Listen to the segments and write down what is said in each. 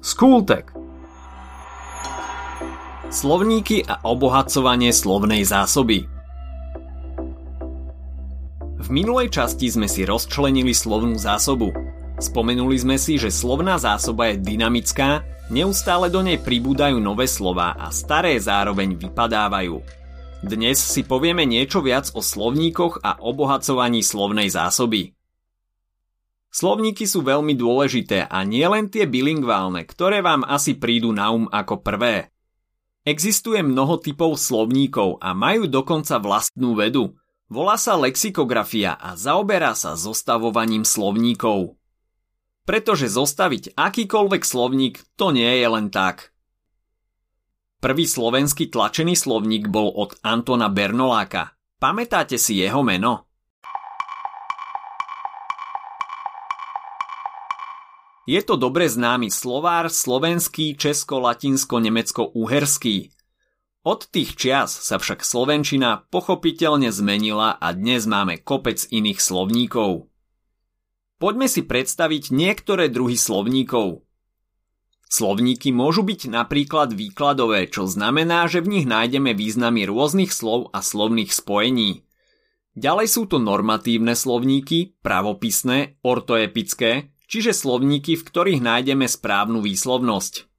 Skultek Slovníky a obohacovanie slovnej zásoby V minulej časti sme si rozčlenili slovnú zásobu. Spomenuli sme si, že slovná zásoba je dynamická, neustále do nej pribúdajú nové slova a staré zároveň vypadávajú. Dnes si povieme niečo viac o slovníkoch a obohacovaní slovnej zásoby. Slovníky sú veľmi dôležité a nie len tie bilingválne, ktoré vám asi prídu na um ako prvé. Existuje mnoho typov slovníkov a majú dokonca vlastnú vedu. Volá sa lexikografia a zaoberá sa zostavovaním slovníkov. Pretože zostaviť akýkoľvek slovník to nie je len tak. Prvý slovenský tlačený slovník bol od Antona Bernoláka. Pamätáte si jeho meno? Je to dobre známy slovár slovenský, česko, latinsko, nemecko, uherský. Od tých čias sa však slovenčina pochopiteľne zmenila a dnes máme kopec iných slovníkov. Poďme si predstaviť niektoré druhy slovníkov. Slovníky môžu byť napríklad výkladové, čo znamená, že v nich nájdeme významy rôznych slov a slovných spojení. Ďalej sú to normatívne slovníky, pravopisné, ortoepické, čiže slovníky, v ktorých nájdeme správnu výslovnosť.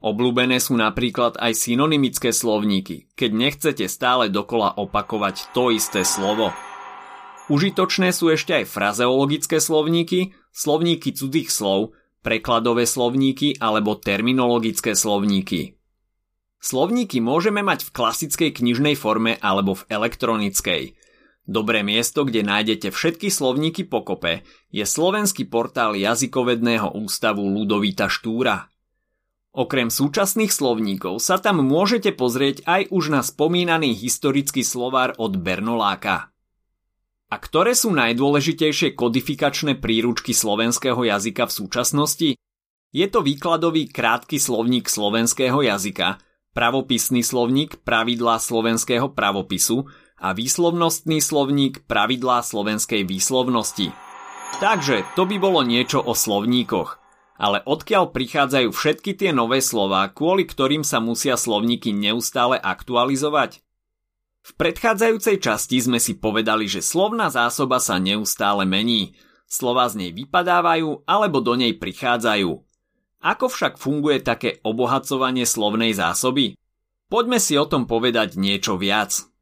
Obľúbené sú napríklad aj synonymické slovníky, keď nechcete stále dokola opakovať to isté slovo. Užitočné sú ešte aj frazeologické slovníky, slovníky cudzích slov, prekladové slovníky alebo terminologické slovníky. Slovníky môžeme mať v klasickej knižnej forme alebo v elektronickej – Dobré miesto, kde nájdete všetky slovníky pokope, je slovenský portál jazykovedného ústavu Ludovita Štúra. Okrem súčasných slovníkov sa tam môžete pozrieť aj už na spomínaný historický slovár od Bernoláka. A ktoré sú najdôležitejšie kodifikačné príručky slovenského jazyka v súčasnosti? Je to výkladový krátky slovník slovenského jazyka, pravopisný slovník pravidlá slovenského pravopisu, a výslovnostný slovník pravidlá slovenskej výslovnosti. Takže to by bolo niečo o slovníkoch. Ale odkiaľ prichádzajú všetky tie nové slova, kvôli ktorým sa musia slovníky neustále aktualizovať? V predchádzajúcej časti sme si povedali, že slovná zásoba sa neustále mení. Slova z nej vypadávajú alebo do nej prichádzajú. Ako však funguje také obohacovanie slovnej zásoby? Poďme si o tom povedať niečo viac.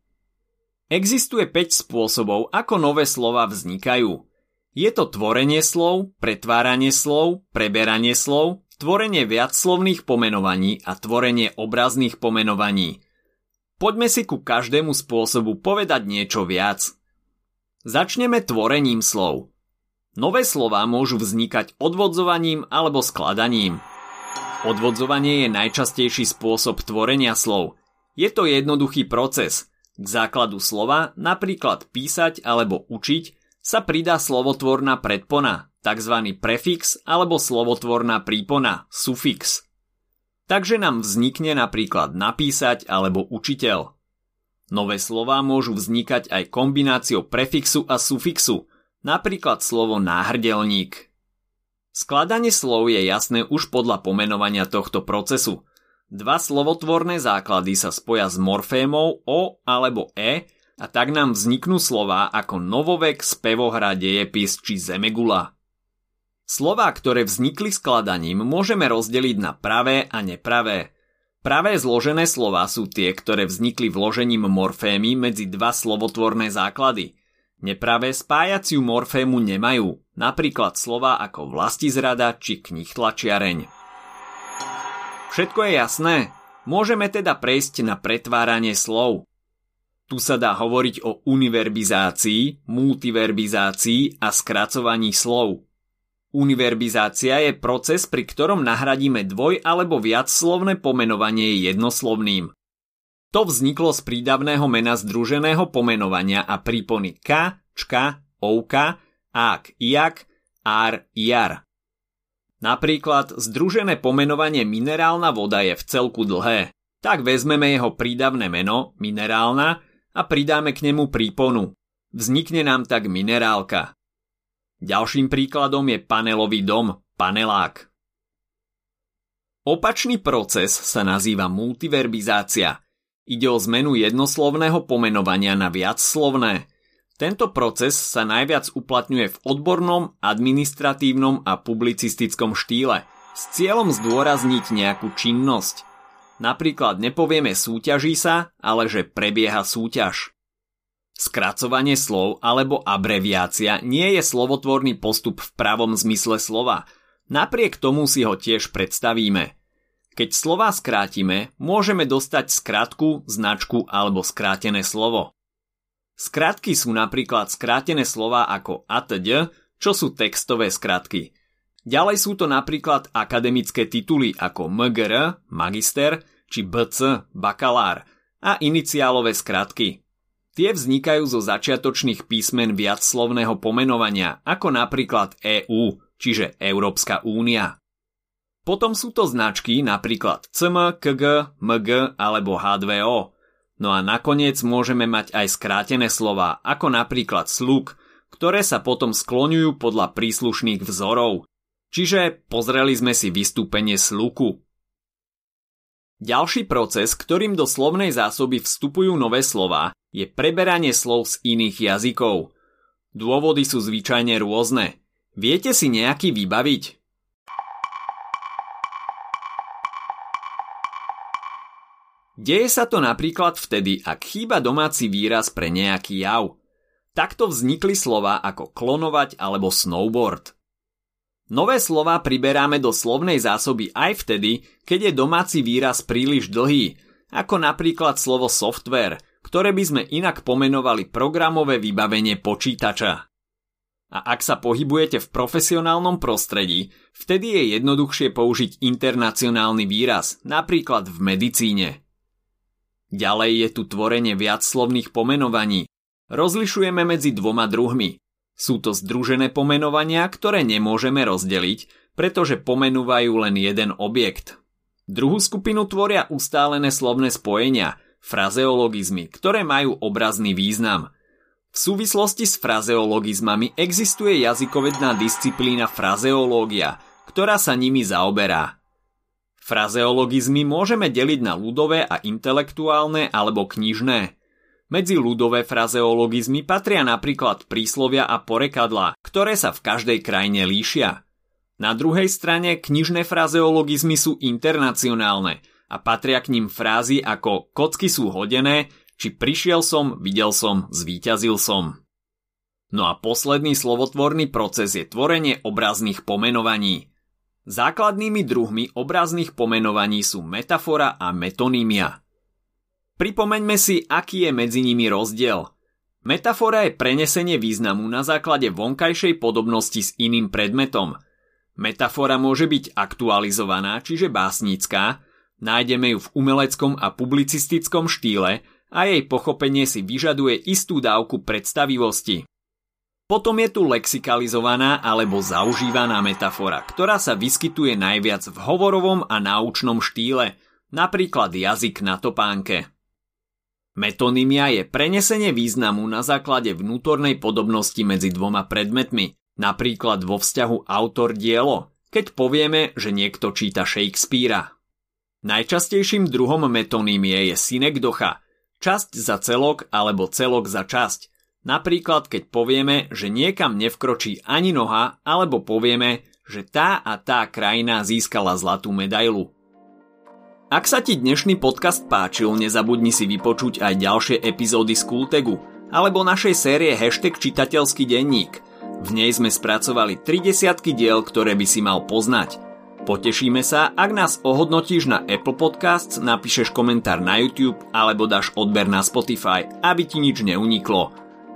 Existuje 5 spôsobov, ako nové slova vznikajú. Je to tvorenie slov, pretváranie slov, preberanie slov, tvorenie viacslovných pomenovaní a tvorenie obrazných pomenovaní. Poďme si ku každému spôsobu povedať niečo viac. Začneme tvorením slov. Nové slova môžu vznikať odvodzovaním alebo skladaním. Odvodzovanie je najčastejší spôsob tvorenia slov. Je to jednoduchý proces – základu slova, napríklad písať alebo učiť, sa pridá slovotvorná predpona, tzv. prefix alebo slovotvorná prípona, sufix. Takže nám vznikne napríklad napísať alebo učiteľ. Nové slová môžu vznikať aj kombináciou prefixu a sufixu, napríklad slovo náhrdelník. Skladanie slov je jasné už podľa pomenovania tohto procesu – Dva slovotvorné základy sa spoja s morfémou O alebo E a tak nám vzniknú slová ako novovek, spevohra, dejepis či zemegula. Slová, ktoré vznikli skladaním, môžeme rozdeliť na pravé a nepravé. Pravé zložené slova sú tie, ktoré vznikli vložením morfémy medzi dva slovotvorné základy. Nepravé spájaciu morfému nemajú, napríklad slova ako vlastizrada či knih tlačiareň. Všetko je jasné? Môžeme teda prejsť na pretváranie slov. Tu sa dá hovoriť o univerbizácii, multiverbizácii a skracovaní slov. Univerbizácia je proces, pri ktorom nahradíme dvoj alebo viac slovné pomenovanie jednoslovným. To vzniklo z prídavného mena združeného pomenovania a prípony ka, čka, ouka, ak, iak, ar, jar. Napríklad združené pomenovanie minerálna voda je v celku dlhé. Tak vezmeme jeho prídavné meno, minerálna, a pridáme k nemu príponu. Vznikne nám tak minerálka. Ďalším príkladom je panelový dom, panelák. Opačný proces sa nazýva multiverbizácia. Ide o zmenu jednoslovného pomenovania na viacslovné. Tento proces sa najviac uplatňuje v odbornom, administratívnom a publicistickom štýle s cieľom zdôrazniť nejakú činnosť. Napríklad nepovieme súťaží sa, ale že prebieha súťaž. Skracovanie slov alebo abreviácia nie je slovotvorný postup v pravom zmysle slova – Napriek tomu si ho tiež predstavíme. Keď slova skrátime, môžeme dostať skratku, značku alebo skrátené slovo. Skratky sú napríklad skrátené slova ako atď, čo sú textové skratky. Ďalej sú to napríklad akademické tituly ako MGR, magister, či BC, bakalár a iniciálové skratky. Tie vznikajú zo začiatočných písmen viacslovného pomenovania, ako napríklad EU, čiže Európska únia. Potom sú to značky napríklad CM, KG, MG alebo H2O. No a nakoniec môžeme mať aj skrátené slova, ako napríklad sluk, ktoré sa potom skloňujú podľa príslušných vzorov. Čiže pozreli sme si vystúpenie sluku. Ďalší proces, ktorým do slovnej zásoby vstupujú nové slova, je preberanie slov z iných jazykov. Dôvody sú zvyčajne rôzne – Viete si nejaký vybaviť? Deje sa to napríklad vtedy, ak chýba domáci výraz pre nejaký jav. Takto vznikli slova ako klonovať alebo snowboard. Nové slova priberáme do slovnej zásoby aj vtedy, keď je domáci výraz príliš dlhý, ako napríklad slovo software, ktoré by sme inak pomenovali programové vybavenie počítača. A ak sa pohybujete v profesionálnom prostredí, vtedy je jednoduchšie použiť internacionálny výraz, napríklad v medicíne. Ďalej je tu tvorenie viacslovných pomenovaní. Rozlišujeme medzi dvoma druhmi. Sú to združené pomenovania, ktoré nemôžeme rozdeliť, pretože pomenúvajú len jeden objekt. Druhú skupinu tvoria ustálené slovné spojenia, frazeologizmy, ktoré majú obrazný význam – v súvislosti s frazeologizmami existuje jazykovedná disciplína frazeológia, ktorá sa nimi zaoberá. Frazeologizmy môžeme deliť na ľudové a intelektuálne alebo knižné. Medzi ľudové frazeologizmy patria napríklad príslovia a porekadla, ktoré sa v každej krajine líšia. Na druhej strane knižné frazeologizmy sú internacionálne a patria k ním frázy ako kocky sú hodené, či prišiel som, videl som, zvíťazil som. No a posledný slovotvorný proces je tvorenie obrazných pomenovaní. Základnými druhmi obrazných pomenovaní sú metafora a metonímia. Pripomeňme si, aký je medzi nimi rozdiel. Metafora je prenesenie významu na základe vonkajšej podobnosti s iným predmetom. Metafora môže byť aktualizovaná, čiže básnická, nájdeme ju v umeleckom a publicistickom štýle a jej pochopenie si vyžaduje istú dávku predstavivosti. Potom je tu lexikalizovaná alebo zaužívaná metafora, ktorá sa vyskytuje najviac v hovorovom a náučnom štýle, napríklad jazyk na topánke. Metonymia je prenesenie významu na základe vnútornej podobnosti medzi dvoma predmetmi, napríklad vo vzťahu autor-dielo, keď povieme, že niekto číta Shakespearea. Najčastejším druhom metonymie je synekdocha, časť za celok alebo celok za časť. Napríklad, keď povieme, že niekam nevkročí ani noha, alebo povieme, že tá a tá krajina získala zlatú medailu. Ak sa ti dnešný podcast páčil, nezabudni si vypočuť aj ďalšie epizódy z Kultegu alebo našej série Hashtag čitateľský denník. V nej sme spracovali 30 diel, ktoré by si mal poznať – Potešíme sa, ak nás ohodnotíš na Apple Podcasts, napíšeš komentár na YouTube alebo dáš odber na Spotify, aby ti nič neuniklo.